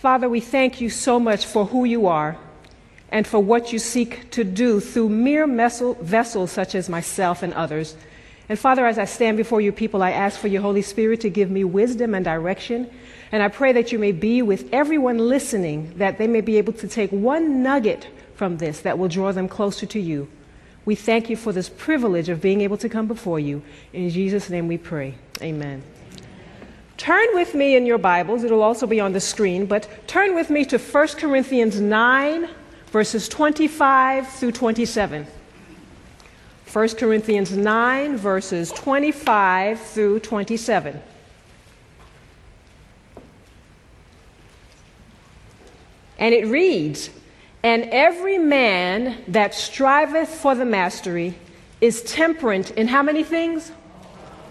Father, we thank you so much for who you are and for what you seek to do through mere vessels such as myself and others. And Father, as I stand before you people, I ask for your Holy Spirit to give me wisdom and direction. And I pray that you may be with everyone listening, that they may be able to take one nugget from this that will draw them closer to you. We thank you for this privilege of being able to come before you. In Jesus' name we pray. Amen. Turn with me in your Bibles, it'll also be on the screen, but turn with me to 1 Corinthians 9, verses 25 through 27. 1 Corinthians 9, verses 25 through 27. And it reads, And every man that striveth for the mastery is temperate in how many things?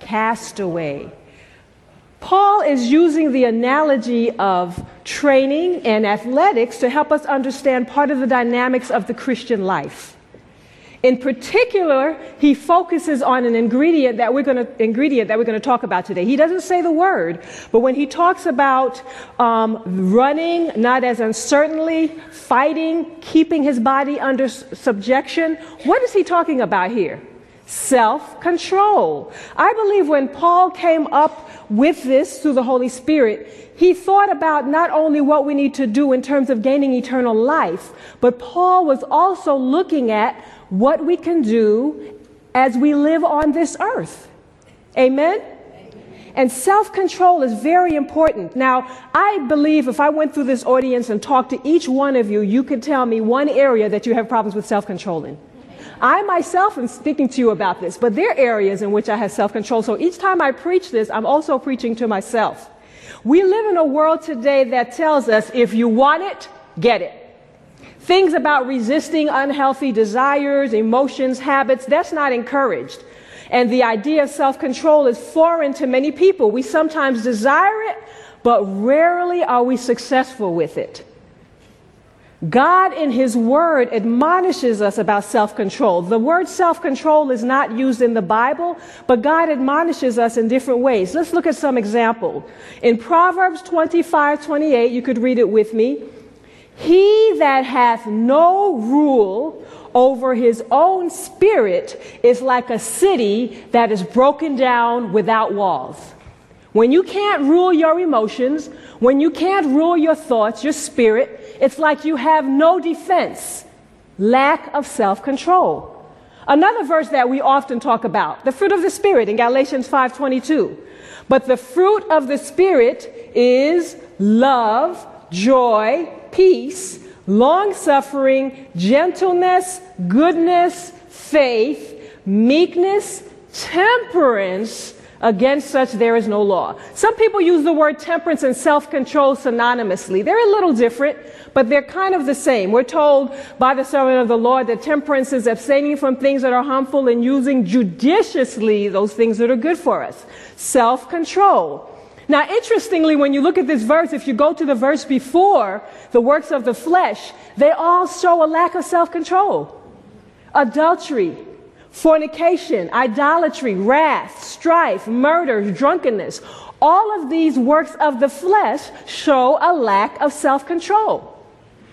castaway. Paul is using the analogy of training and athletics to help us understand part of the dynamics of the Christian life. In particular, he focuses on an ingredient that we're going to ingredient that we're going to talk about today. He doesn't say the word, but when he talks about um, running, not as uncertainly, fighting, keeping his body under subjection, what is he talking about here? Self control. I believe when Paul came up with this through the Holy Spirit, he thought about not only what we need to do in terms of gaining eternal life, but Paul was also looking at what we can do as we live on this earth. Amen? And self control is very important. Now, I believe if I went through this audience and talked to each one of you, you could tell me one area that you have problems with self control in. I myself am speaking to you about this, but there are areas in which I have self control. So each time I preach this, I'm also preaching to myself. We live in a world today that tells us if you want it, get it. Things about resisting unhealthy desires, emotions, habits, that's not encouraged. And the idea of self control is foreign to many people. We sometimes desire it, but rarely are we successful with it. God, in His Word, admonishes us about self control. The word self control is not used in the Bible, but God admonishes us in different ways. Let's look at some example. In Proverbs 25 28, you could read it with me. He that hath no rule over his own spirit is like a city that is broken down without walls. When you can't rule your emotions, when you can't rule your thoughts, your spirit, it's like you have no defense, lack of self control. Another verse that we often talk about, the fruit of the spirit in Galatians 5:22. But the fruit of the spirit is love, joy, peace, long suffering, gentleness, goodness, faith, meekness, temperance. Against such there is no law. Some people use the word temperance and self-control synonymously. They're a little different, but they're kind of the same. We're told by the servant of the Lord that temperance is abstaining from things that are harmful and using judiciously those things that are good for us. Self-control. Now, interestingly, when you look at this verse, if you go to the verse before the works of the flesh, they all show a lack of self control. Adultery, fornication, idolatry, wrath, strife, murder, drunkenness. All of these works of the flesh show a lack of self control.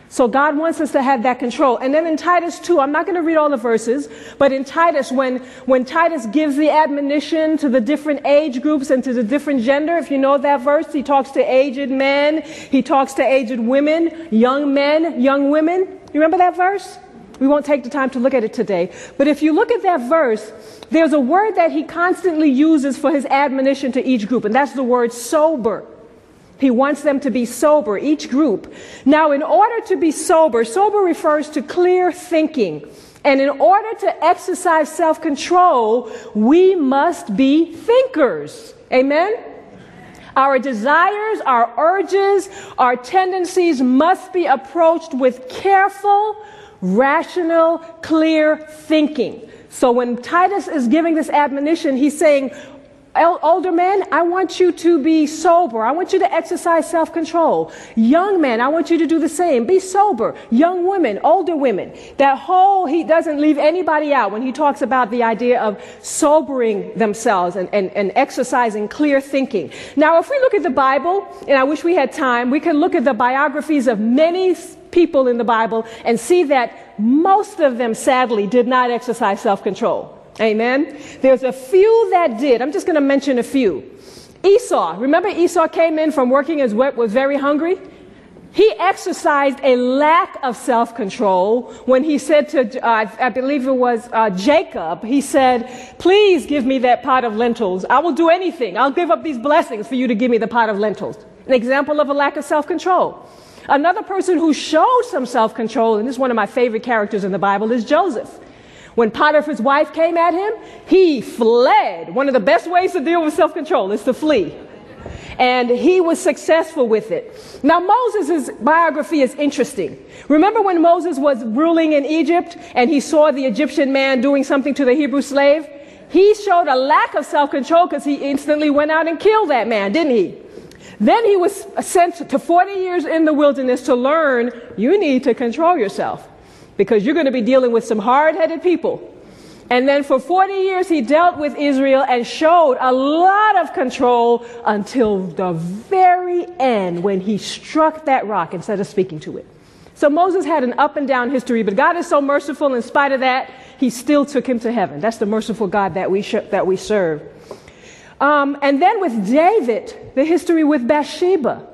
So God wants us to have that control. And then in Titus 2, I'm not going to read all the verses, but in Titus, when, when Titus gives the admonition to the different age groups and to the different gender, if you know that verse, he talks to aged men, he talks to aged women, young men, young women. You remember that verse? We won't take the time to look at it today. But if you look at that verse, there's a word that he constantly uses for his admonition to each group, and that's the word sober. He wants them to be sober, each group. Now, in order to be sober, sober refers to clear thinking. And in order to exercise self control, we must be thinkers. Amen? Our desires, our urges, our tendencies must be approached with careful, rational, clear thinking. So when Titus is giving this admonition, he's saying, older men, I want you to be sober. I want you to exercise self control. Young men, I want you to do the same. Be sober. Young women, older women. That whole, he doesn't leave anybody out when he talks about the idea of sobering themselves and, and, and exercising clear thinking. Now, if we look at the Bible, and I wish we had time, we can look at the biographies of many people in the Bible and see that most of them sadly did not exercise self control. Amen. There's a few that did. I'm just going to mention a few. Esau. Remember Esau came in from working as wet, was very hungry? He exercised a lack of self control when he said to, uh, I believe it was uh, Jacob, he said, Please give me that pot of lentils. I will do anything. I'll give up these blessings for you to give me the pot of lentils. An example of a lack of self control. Another person who showed some self control, and this is one of my favorite characters in the Bible, is Joseph. When Potiphar's wife came at him, he fled. One of the best ways to deal with self control is to flee. And he was successful with it. Now, Moses' biography is interesting. Remember when Moses was ruling in Egypt and he saw the Egyptian man doing something to the Hebrew slave? He showed a lack of self control because he instantly went out and killed that man, didn't he? Then he was sent to 40 years in the wilderness to learn you need to control yourself because you're going to be dealing with some hard headed people. And then for 40 years, he dealt with Israel and showed a lot of control until the very end when he struck that rock instead of speaking to it. So Moses had an up and down history, but God is so merciful. In spite of that, he still took him to heaven. That's the merciful God that we, sh- that we serve. Um, and then with David, the history with Bathsheba,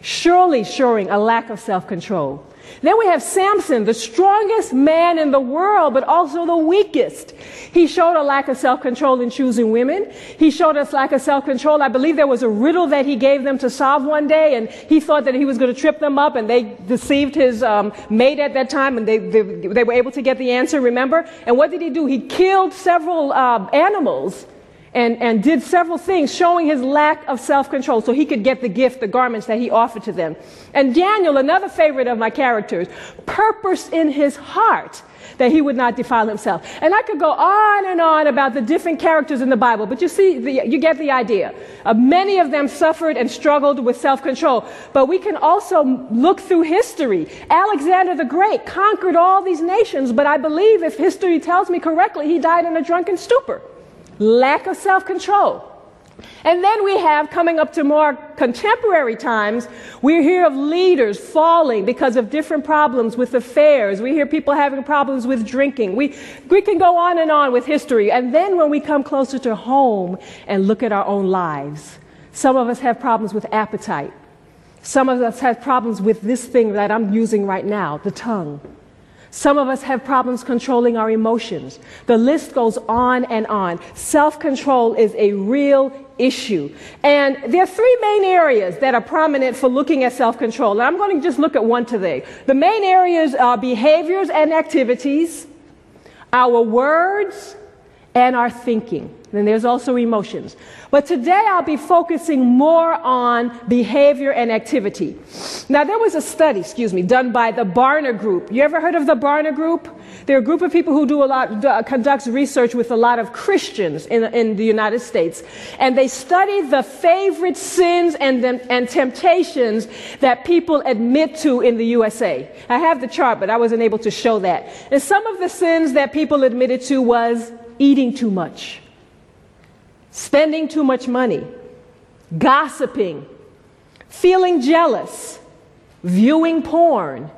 surely showing a lack of self control. Then we have Samson, the strongest man in the world, but also the weakest. He showed a lack of self-control in choosing women. He showed us lack of self-control. I believe there was a riddle that he gave them to solve one day, and he thought that he was going to trip them up, and they deceived his um, mate at that time, and they, they, they, were able to get the answer, remember? And what did he do? He killed several uh, animals and, and did several things showing his lack of self control so he could get the gift, the garments that he offered to them. And Daniel, another favorite of my characters, purposed in his heart that he would not defile himself. And I could go on and on about the different characters in the Bible, but you see, the, you get the idea. Uh, many of them suffered and struggled with self control. But we can also look through history. Alexander the Great conquered all these nations, but I believe if history tells me correctly, he died in a drunken stupor lack of self control. And then we have, coming up to more contemporary times, we hear of leaders falling because of different problems with affairs. We hear people having problems with drinking. We, we can go on and on with history. And then when we come closer to home and look at our own lives, some of us have problems with appetite. Some of us have problems with this thing that I'm using right now, the tongue. Some of us have problems controlling our emotions. The list goes on and on. Self control is a real issue. And there are three main areas that are prominent for looking at self control. And I'm going to just look at one today. The main areas are behaviors and activities, our words, and our thinking. Then there's also emotions. But today I'll be focusing more on behavior and activity. Now there was a study, excuse me, done by the Barna Group. You ever heard of the Barna Group? They're a group of people who do a lot, uh, conducts research with a lot of Christians in, in the United States. And they study the favorite sins and, and temptations that people admit to in the USA. I have the chart, but I wasn't able to show that. And some of the sins that people admitted to was eating too much spending too much money, gossiping, feeling jealous, viewing porn,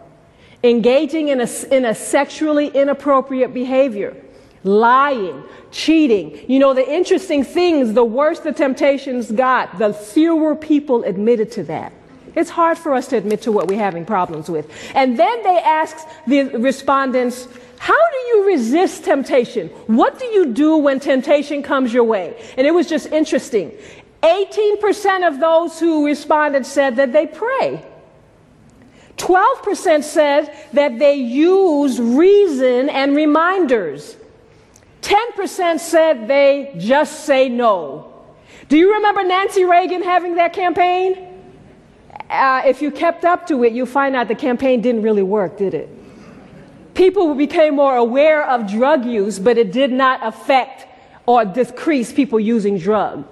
engaging in a, in a sexually inappropriate behavior, lying, cheating. You know, the interesting things, the worse the temptations got, the fewer people admitted to that. It's hard for us to admit to what we're having problems with. And then they asked the respondents, how do you resist temptation? What do you do when temptation comes your way? And it was just interesting. 18% of those who responded said that they pray. 12% said that they use reason and reminders. 10% said they just say no. Do you remember Nancy Reagan having that campaign? Uh, if you kept up to it, you find out the campaign didn't really work, did it? People became more aware of drug use, but it did not affect or decrease people using drugs.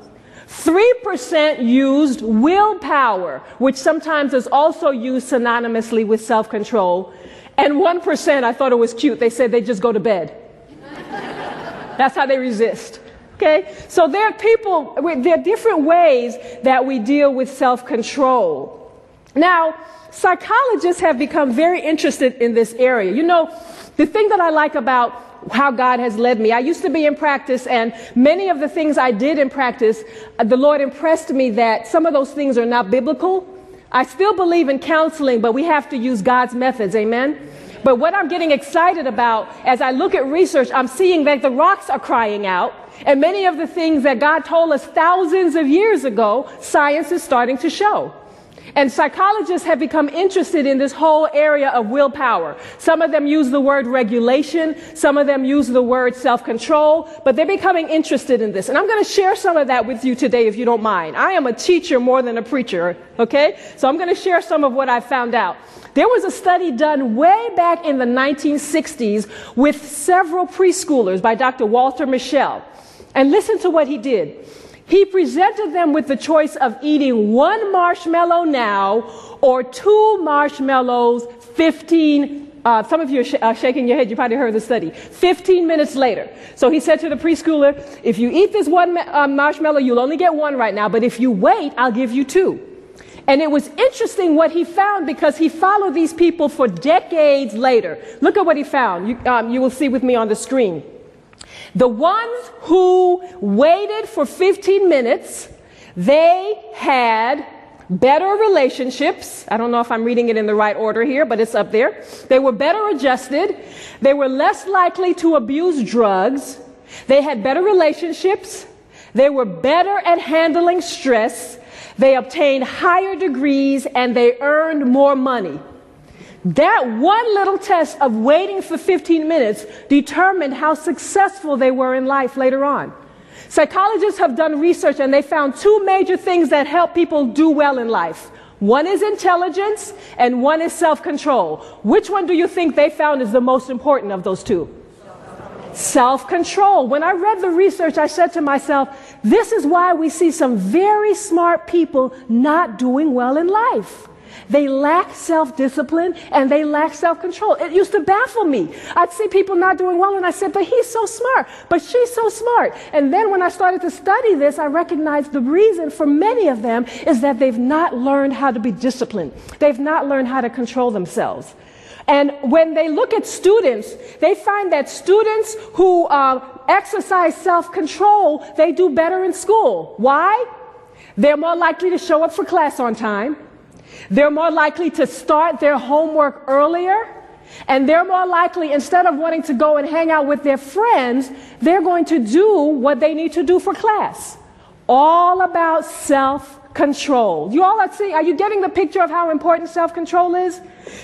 3% used willpower, which sometimes is also used synonymously with self control. And 1%, I thought it was cute, they said they just go to bed. That's how they resist. Okay? So there are people, there are different ways that we deal with self control. Now, psychologists have become very interested in this area. You know, the thing that I like about how God has led me. I used to be in practice, and many of the things I did in practice, uh, the Lord impressed me that some of those things are not biblical. I still believe in counseling, but we have to use God's methods. Amen. But what I'm getting excited about as I look at research, I'm seeing that the rocks are crying out. And many of the things that God told us thousands of years ago, science is starting to show. And psychologists have become interested in this whole area of willpower. Some of them use the word regulation, some of them use the word self control, but they're becoming interested in this. And I'm going to share some of that with you today if you don't mind. I am a teacher more than a preacher, okay? So I'm going to share some of what I found out. There was a study done way back in the 1960s with several preschoolers by Dr. Walter Mischel. And listen to what he did. He presented them with the choice of eating one marshmallow now or two marshmallows 15 uh, some of you are sh- uh, shaking your head. You probably heard the study. 15 minutes later. So he said to the preschooler, if you eat this one ma- uh, marshmallow, you'll only get one right now, but if you wait, I'll give you two. And it was interesting what he found because he followed these people for decades later. Look at what he found. You, um, you will see with me on the screen. The ones who waited for 15 minutes, they had better relationships. I don't know if I'm reading it in the right order here, but it's up there. They were better adjusted. They were less likely to abuse drugs. They had better relationships. They were better at handling stress. They obtained higher degrees and they earned more money. That one little test of waiting for 15 minutes determined how successful they were in life later on. Psychologists have done research and they found two major things that help people do well in life. One is intelligence and one is self control. Which one do you think they found is the most important of those two? Self control. When I read the research, I said to myself, this is why we see some very smart people not doing well in life. They lack self discipline and they lack self control. It used to baffle me. I'd see people not doing well and I said, but he's so smart, but she's so smart. And then when I started to study this, I recognized the reason for many of them is that they've not learned how to be disciplined, they've not learned how to control themselves. And when they look at students, they find that students who uh, exercise self control, they do better in school. Why? They're more likely to show up for class on time. They're more likely to start their homework earlier. And they're more likely, instead of wanting to go and hang out with their friends, they're going to do what they need to do for class. All about self control. You all are seeing, are you getting the picture of how important self control is?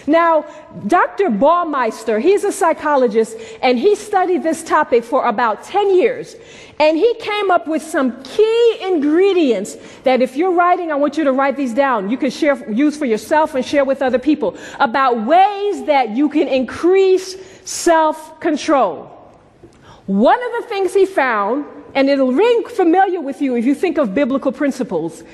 Now, Dr. Baumeister, he's a psychologist, and he studied this topic for about 10 years. And he came up with some key ingredients that if you're writing, I want you to write these down. You can share, use for yourself and share with other people about ways that you can increase self control. One of the things he found, and it'll ring familiar with you if you think of biblical principles,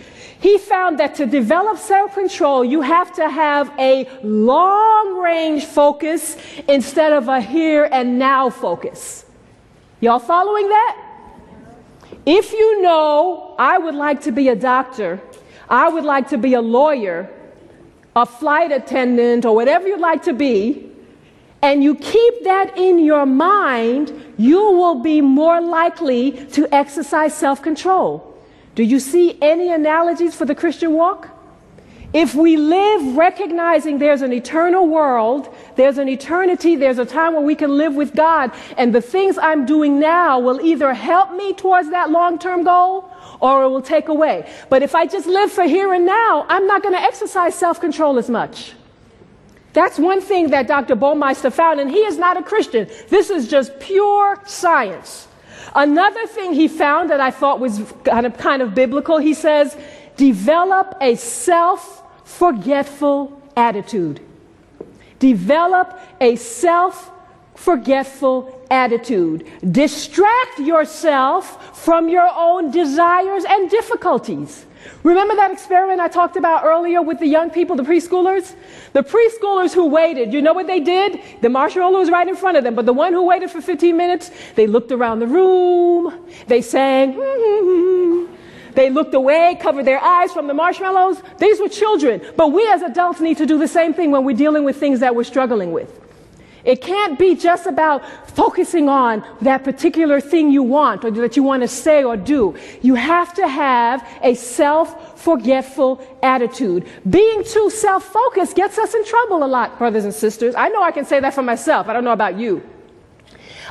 he found that to develop self control, you have to have a long range focus instead of a here and now focus. Y'all following that? If you know, I would like to be a doctor, I would like to be a lawyer, a flight attendant, or whatever you'd like to be, and you keep that in your mind, you will be more likely to exercise self control. Do you see any analogies for the Christian walk? If we live recognizing there's an eternal world, there's an eternity, there's a time where we can live with God, and the things I'm doing now will either help me towards that long term goal or it will take away. But if I just live for here and now, I'm not going to exercise self control as much. That's one thing that Dr. Baumeister found, and he is not a Christian. This is just pure science. Another thing he found that I thought was kind of, kind of biblical, he says, develop a self forgetful attitude. Develop a self forgetful attitude. Distract yourself from your own desires and difficulties. Remember that experiment I talked about earlier with the young people, the preschoolers? The preschoolers who waited, you know what they did? The marshmallow was right in front of them, but the one who waited for 15 minutes, they looked around the room, they sang, mm-hmm. They looked away, covered their eyes from the marshmallows. These were children, but we as adults need to do the same thing when we're dealing with things that we're struggling with. It can't be just about focusing on that particular thing you want or that you want to say or do. You have to have a self forgetful attitude. Being too self focused gets us in trouble a lot, brothers and sisters. I know I can say that for myself. I don't know about you.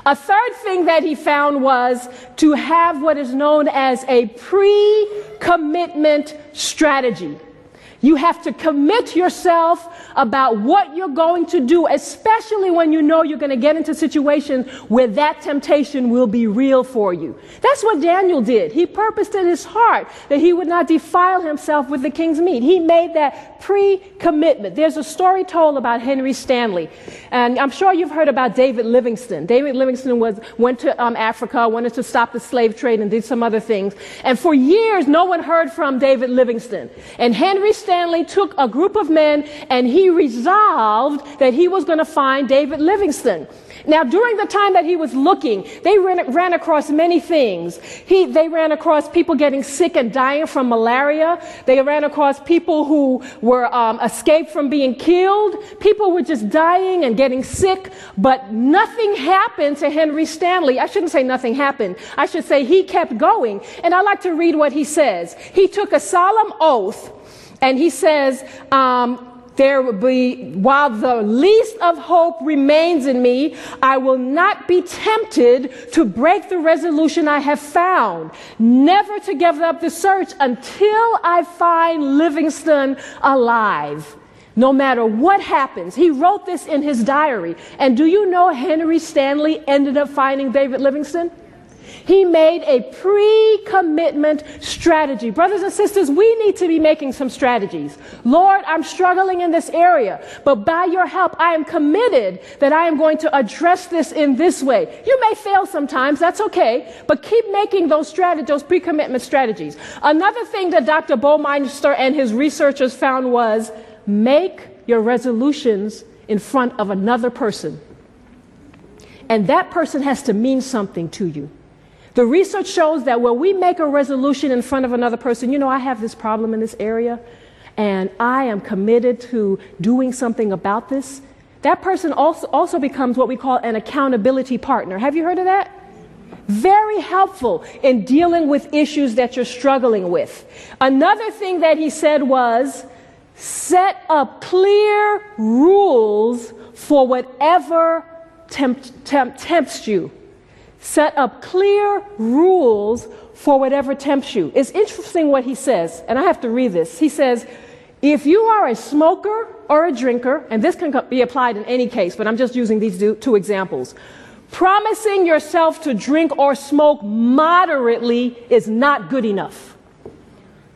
A third thing that he found was to have what is known as a pre commitment strategy. You have to commit yourself about what you're going to do, especially when you know you're going to get into situations where that temptation will be real for you. That's what Daniel did. He purposed in his heart that he would not defile himself with the king's meat. He made that pre-commitment. There's a story told about Henry Stanley, and I'm sure you've heard about David Livingstone. David Livingstone was, went to um, Africa, wanted to stop the slave trade and did some other things. And for years, no one heard from David Livingstone. And Henry Stanley took a group of men and he resolved that he was going to find David Livingstone. Now, during the time that he was looking, they ran, ran across many things. He, they ran across people getting sick and dying from malaria. They ran across people who were um, escaped from being killed. People were just dying and getting sick, but nothing happened to Henry Stanley. I shouldn't say nothing happened. I should say he kept going. And I like to read what he says. He took a solemn oath and he says, um, there will be, while the least of hope remains in me, I will not be tempted to break the resolution I have found, never to give up the search until I find Livingstone alive. No matter what happens, he wrote this in his diary. And do you know Henry Stanley ended up finding David Livingstone? He made a pre commitment strategy. Brothers and sisters, we need to be making some strategies. Lord, I'm struggling in this area, but by your help, I am committed that I am going to address this in this way. You may fail sometimes, that's okay, but keep making those strategies, those pre commitment strategies. Another thing that Dr. Baumeister and his researchers found was make your resolutions in front of another person. And that person has to mean something to you. The research shows that when we make a resolution in front of another person, you know, I have this problem in this area, and I am committed to doing something about this, that person also, also becomes what we call an accountability partner. Have you heard of that? Very helpful in dealing with issues that you're struggling with. Another thing that he said was set up clear rules for whatever tempt, tempt, tempts you set up clear rules for whatever tempts you. It's interesting what he says, and I have to read this. He says, if you are a smoker or a drinker, and this can be applied in any case, but I'm just using these two examples. Promising yourself to drink or smoke moderately is not good enough.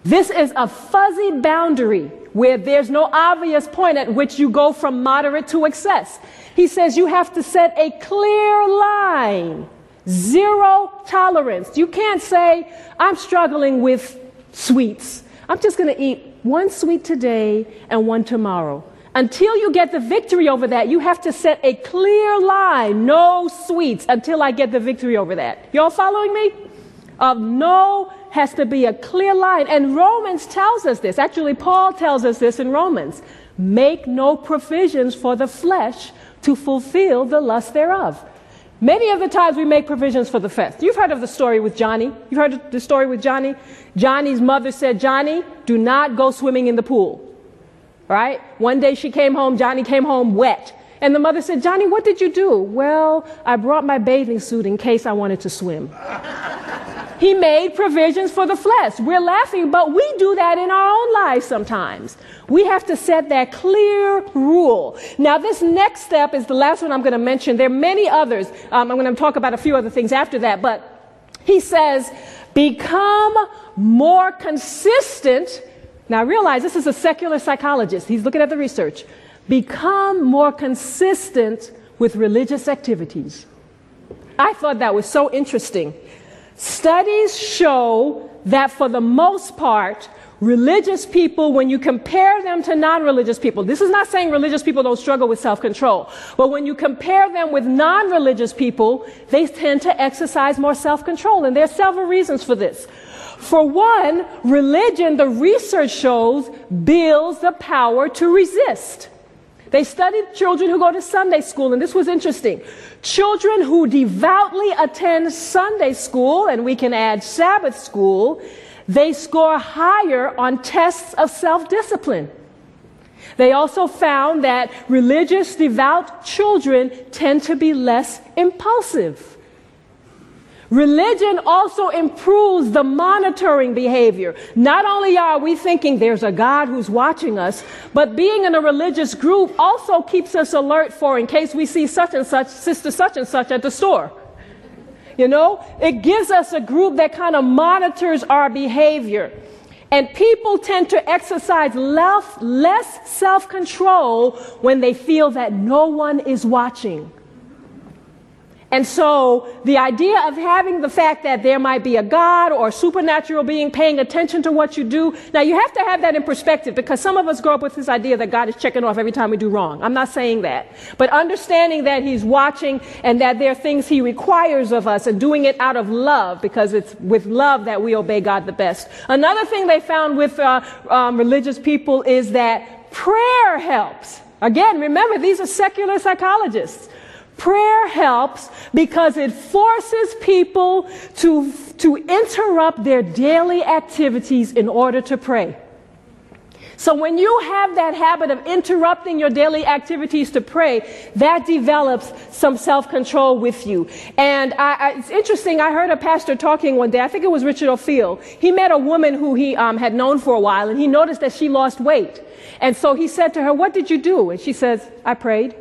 This is a fuzzy boundary where there's no obvious point at which you go from moderate to excess. He says you have to set a clear line Zero tolerance. You can't say, I'm struggling with sweets. I'm just going to eat one sweet today and one tomorrow. Until you get the victory over that, you have to set a clear line no sweets until I get the victory over that. Y'all following me? Of no has to be a clear line. And Romans tells us this. Actually, Paul tells us this in Romans. Make no provisions for the flesh to fulfill the lust thereof. Many of the times we make provisions for the fest. You've heard of the story with Johnny. You've heard the story with Johnny. Johnny's mother said, Johnny, do not go swimming in the pool. Right? One day she came home, Johnny came home wet. And the mother said, Johnny, what did you do? Well, I brought my bathing suit in case I wanted to swim. he made provisions for the flesh. We're laughing, but we do that in our own lives sometimes. We have to set that clear rule. Now, this next step is the last one I'm going to mention. There are many others. Um, I'm going to talk about a few other things after that, but He says, become more consistent. Now realize this is a secular psychologist. He's looking at the research. Become more consistent with religious activities. I thought that was so interesting. Studies show that for the most part, religious people, when you compare them to non religious people, this is not saying religious people don't struggle with self control, but when you compare them with non religious people, they tend to exercise more self control. And there are several reasons for this. For one, religion, the research shows, builds the power to resist. They studied children who go to Sunday school, and this was interesting. Children who devoutly attend Sunday school, and we can add Sabbath school, they score higher on tests of self discipline. They also found that religious, devout children tend to be less impulsive. Religion also improves the monitoring behavior. Not only are we thinking there's a God who's watching us, but being in a religious group also keeps us alert for in case we see such and such, sister such and such at the store. You know, it gives us a group that kind of monitors our behavior. And people tend to exercise less, self control when they feel that no one is watching. And so the idea of having the fact that there might be a God or a supernatural being paying attention to what you do, now you have to have that in perspective because some of us grow up with this idea that God is checking off every time we do wrong. I'm not saying that. But understanding that He's watching and that there are things He requires of us and doing it out of love because it's with love that we obey God the best. Another thing they found with uh, um, religious people is that prayer helps. Again, remember, these are secular psychologists. Prayer helps because it forces people to, to interrupt their daily activities in order to pray. So when you have that habit of interrupting your daily activities to pray, that develops some self-control with you. And I, I, it's interesting. I heard a pastor talking one day. I think it was Richard O'Ffill. He met a woman who he um, had known for a while, and he noticed that she lost weight. And so he said to her, "What did you do?" And she says, "I prayed."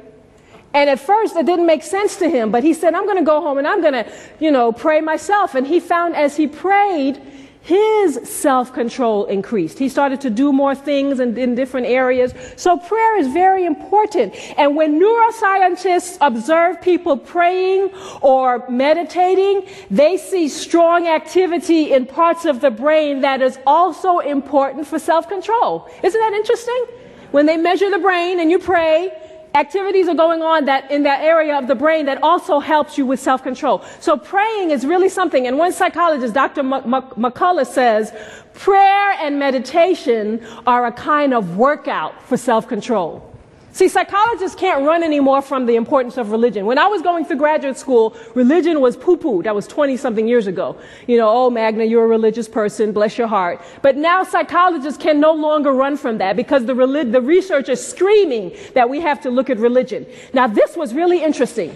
And at first it didn't make sense to him, but he said, I'm going to go home and I'm going to, you know, pray myself. And he found as he prayed, his self-control increased. He started to do more things in, in, different areas. So prayer is very important. And when neuroscientists observe people praying or meditating, they see strong activity in parts of the brain that is also important for self-control. Isn't that interesting? When they measure the brain and you pray, activities are going on that in that area of the brain that also helps you with self-control. So praying is really something. And one psychologist, Dr. McCullough says, prayer and meditation are a kind of workout for self-control. See, psychologists can't run anymore from the importance of religion. When I was going through graduate school, religion was poo-poo. That was 20 something years ago. You know, oh, Magna, you're a religious person, bless your heart. But now psychologists can no longer run from that because the, relig- the research is screaming that we have to look at religion. Now, this was really interesting.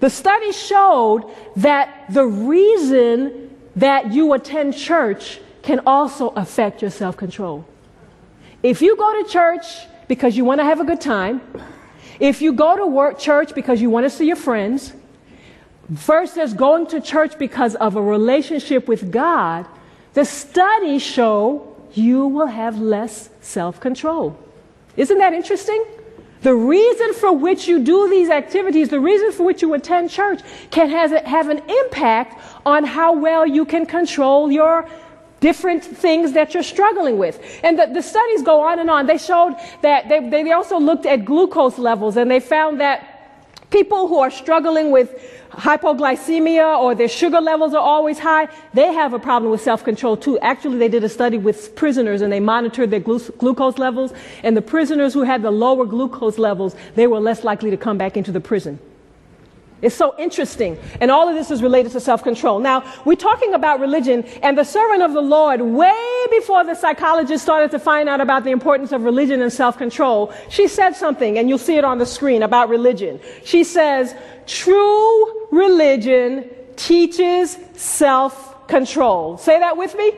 The study showed that the reason that you attend church can also affect your self-control. If you go to church because you want to have a good time, if you go to work church because you want to see your friends, versus going to church because of a relationship with God, the studies show you will have less self control. Isn't that interesting? The reason for which you do these activities, the reason for which you attend church, can has, have an impact on how well you can control your different things that you're struggling with. And the, the studies go on and on. They showed that they, they also looked at glucose levels and they found that people who are struggling with hypoglycemia or their sugar levels are always high, they have a problem with self-control too. Actually, they did a study with prisoners and they monitored their glu- glucose levels. And the prisoners who had the lower glucose levels, they were less likely to come back into the prison. It's so interesting. And all of this is related to self control. Now, we're talking about religion, and the servant of the Lord, way before the psychologist started to find out about the importance of religion and self control, she said something, and you'll see it on the screen about religion. She says, True religion teaches self control. Say that with me.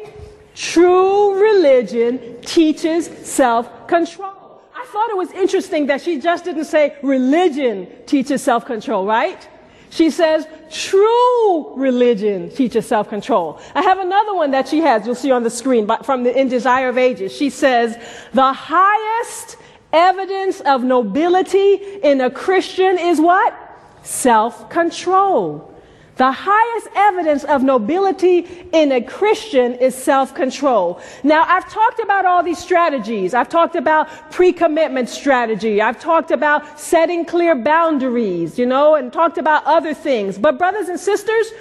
True religion teaches self control. I thought it was interesting that she just didn't say religion teaches self control, right? She says, true religion teaches self control. I have another one that she has, you'll see on the screen, from the In Desire of Ages. She says, the highest evidence of nobility in a Christian is what? Self control. The highest evidence of nobility in a Christian is self control. Now, I've talked about all these strategies. I've talked about pre commitment strategy. I've talked about setting clear boundaries, you know, and talked about other things. But, brothers and sisters,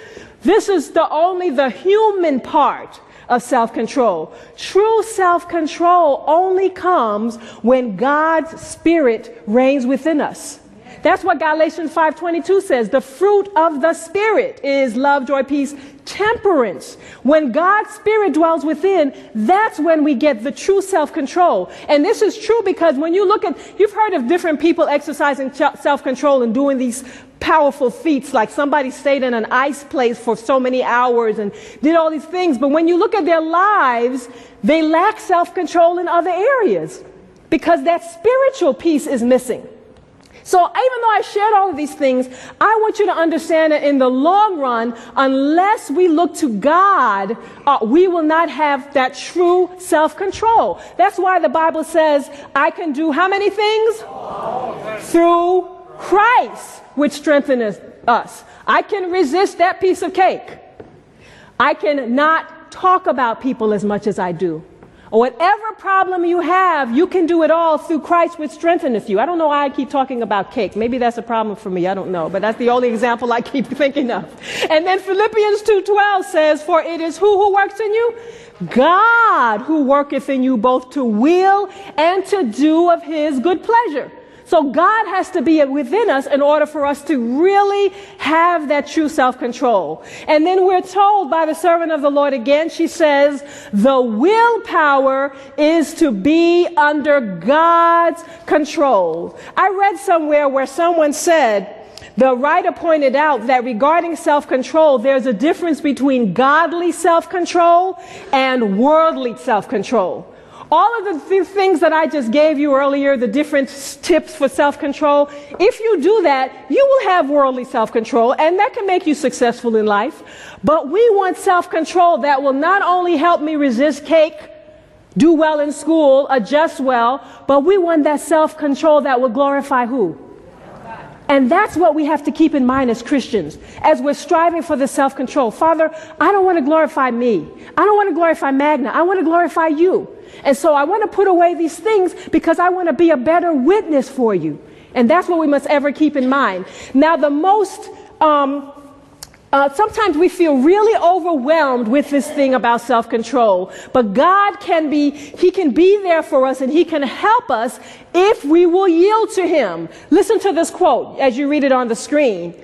this is the only the human part of self control. True self control only comes when God's Spirit reigns within us. That's what Galatians 5:22 says. The fruit of the spirit is love, joy, peace, temperance. When God's spirit dwells within, that's when we get the true self-control. And this is true because when you look at you've heard of different people exercising self-control and doing these powerful feats like somebody stayed in an ice place for so many hours and did all these things, but when you look at their lives, they lack self-control in other areas because that spiritual piece is missing. So even though I shared all of these things, I want you to understand that in the long run, unless we look to God, uh, we will not have that true self-control. That's why the Bible says, I can do how many things? Through Christ, which strengtheneth us. I can resist that piece of cake. I can not talk about people as much as I do. Whatever problem you have, you can do it all through Christ which strengtheneth you. I don't know why I keep talking about cake. Maybe that's a problem for me. I don't know. But that's the only example I keep thinking of. And then Philippians 2.12 says, For it is who who works in you? God who worketh in you both to will and to do of his good pleasure. So God has to be within us in order for us to really have that true self-control. And then we're told by the servant of the Lord again, she says, the willpower is to be under God's control. I read somewhere where someone said, the writer pointed out that regarding self-control, there's a difference between godly self-control and worldly self-control. All of the th- things that I just gave you earlier, the different tips for self control, if you do that, you will have worldly self control, and that can make you successful in life. But we want self control that will not only help me resist cake, do well in school, adjust well, but we want that self control that will glorify who? And that's what we have to keep in mind as Christians as we're striving for the self control. Father, I don't want to glorify me. I don't want to glorify Magna. I want to glorify you. And so I want to put away these things because I want to be a better witness for you. And that's what we must ever keep in mind. Now, the most, um, uh, sometimes we feel really overwhelmed with this thing about self control. But God can be, He can be there for us and He can help us if we will yield to Him. Listen to this quote as you read it on the screen.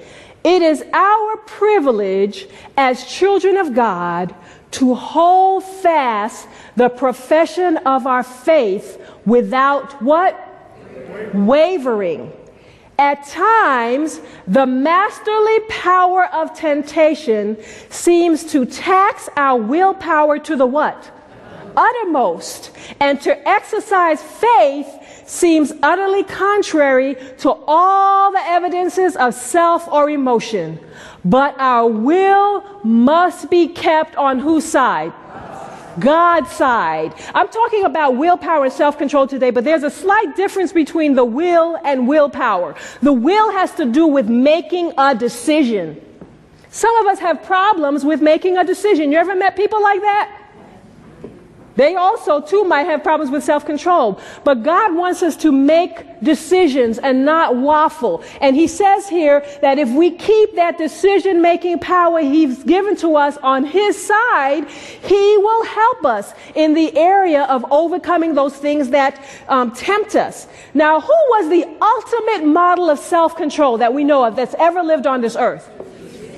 It is our privilege as children of God to hold fast the profession of our faith without what? Wavering. At times, the masterly power of temptation seems to tax our willpower to the what? Uttermost. And to exercise faith seems utterly contrary to all the evidences of self or emotion. But our will must be kept on whose side? God's side. I'm talking about willpower and self control today, but there's a slight difference between the will and willpower. The will has to do with making a decision. Some of us have problems with making a decision. You ever met people like that? They also, too, might have problems with self control. But God wants us to make decisions and not waffle. And He says here that if we keep that decision making power He's given to us on His side, He will help us in the area of overcoming those things that um, tempt us. Now, who was the ultimate model of self control that we know of that's ever lived on this earth?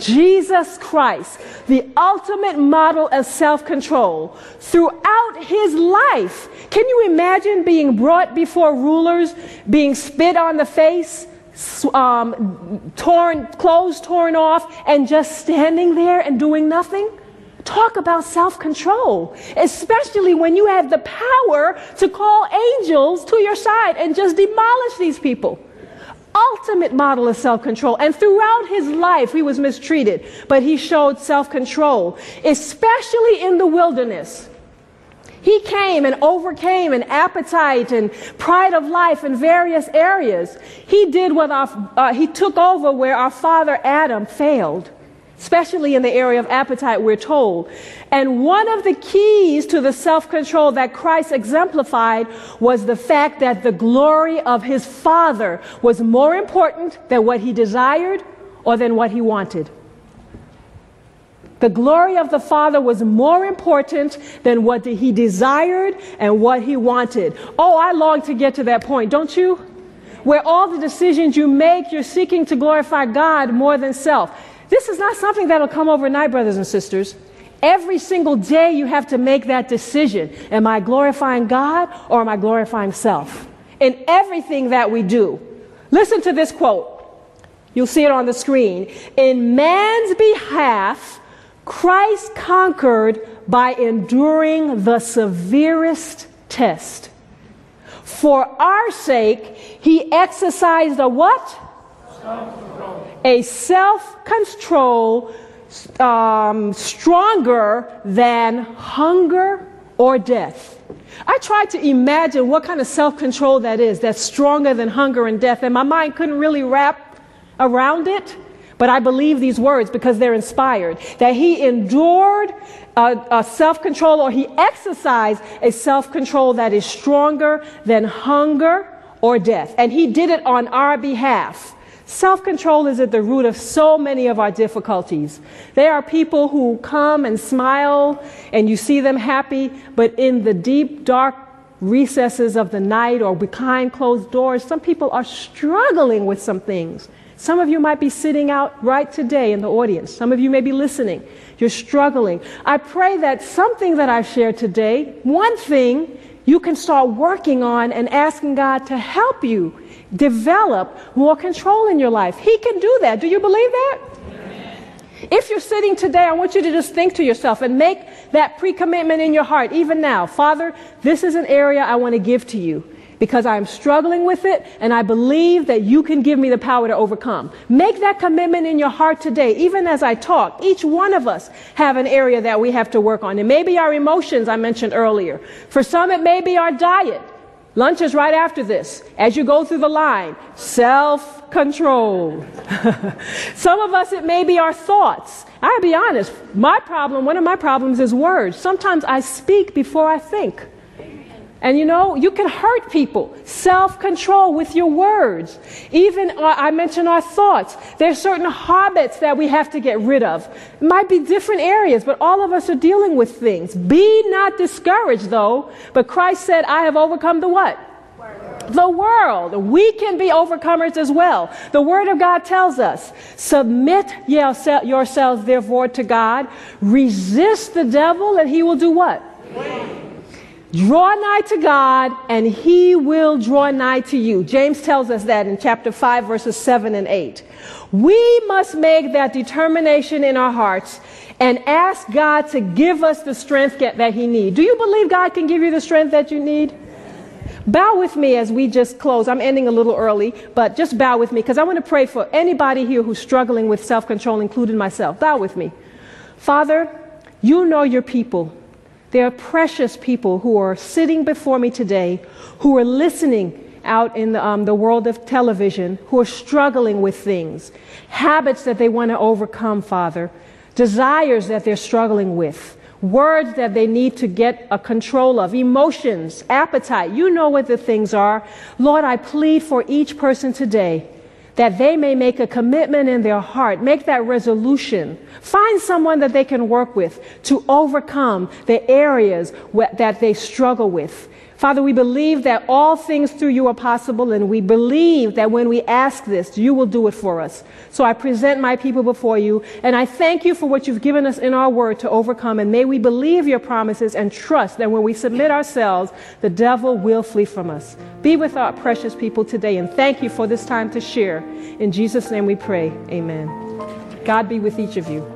Jesus Christ, the ultimate model of self control, throughout his life. Can you imagine being brought before rulers, being spit on the face, um, torn, clothes torn off, and just standing there and doing nothing? Talk about self control, especially when you have the power to call angels to your side and just demolish these people ultimate model of self control. And throughout his life, he was mistreated, but he showed self control, especially in the wilderness. He came and overcame an appetite and pride of life in various areas. He did what our, uh, he took over where our father Adam failed especially in the area of appetite, we're told. And one of the keys to the self control that Christ exemplified was the fact that the glory of his Father was more important than what he desired or than what he wanted. The glory of the Father was more important than what he desired and what he wanted. Oh, I long to get to that point, don't you? Where all the decisions you make, you're seeking to glorify God more than self. This is not something that'll come overnight, brothers and sisters. Every single day you have to make that decision. Am I glorifying God or am I glorifying self? In everything that we do. Listen to this quote. You'll see it on the screen. In man's behalf, Christ conquered by enduring the severest test. For our sake, he exercised a what? a self control um, stronger than hunger or death. I tried to imagine what kind of self control that is that's stronger than hunger and death, and my mind couldn't really wrap around it. But I believe these words because they're inspired. That he endured a, a self control or he exercised a self control that is stronger than hunger or death. And he did it on our behalf. Self control is at the root of so many of our difficulties. There are people who come and smile and you see them happy, but in the deep, dark recesses of the night or behind closed doors, some people are struggling with some things. Some of you might be sitting out right today in the audience. Some of you may be listening. You're struggling. I pray that something that I've shared today, one thing you can start working on and asking God to help you develop more control in your life. He can do that. Do you believe that? If you're sitting today, I want you to just think to yourself and make that pre commitment in your heart, even now. Father, this is an area I want to give to you because I'm struggling with it and I believe that you can give me the power to overcome. Make that commitment in your heart today. Even as I talk, each one of us have an area that we have to work on. It may be our emotions I mentioned earlier. For some, it may be our diet. Lunch is right after this. As you go through the line, self control. Some of us, it may be our thoughts. I'll be honest, my problem, one of my problems is words. Sometimes I speak before I think. And you know, you can hurt people. Self control with your words. Even, uh, I mentioned our thoughts. There's certain habits that we have to get rid of. It might be different areas, but all of us are dealing with things. Be not discouraged, though. But Christ said, I have overcome the what? the world. We can be overcomers as well. The Word of God tells us submit yourselves, therefore, to God, resist the devil, and he will do what? Wait. Draw nigh to God, and he will draw nigh to you. James tells us that in chapter 5, verses 7 and 8. We must make that determination in our hearts and ask God to give us the strength that he needs. Do you believe God can give you the strength that you need? Bow with me as we just close. I'm ending a little early, but just bow with me because I want to pray for anybody here who's struggling with self control, including myself. Bow with me. Father, you know your people. There are precious people who are sitting before me today who are listening out in the, um, the world of television who are struggling with things, habits that they want to overcome, Father, desires that they're struggling with, words that they need to get a control of, emotions, appetite. You know what the things are. Lord, I plead for each person today that they may make a commitment in their heart, make that resolution. Find someone that they can work with to overcome the areas wh- that they struggle with. Father, we believe that all things through you are possible, and we believe that when we ask this, you will do it for us. So I present my people before you, and I thank you for what you've given us in our word to overcome, and may we believe your promises and trust that when we submit ourselves, the devil will flee from us. Be with our precious people today, and thank you for this time to share. In Jesus' name we pray. Amen. God be with each of you.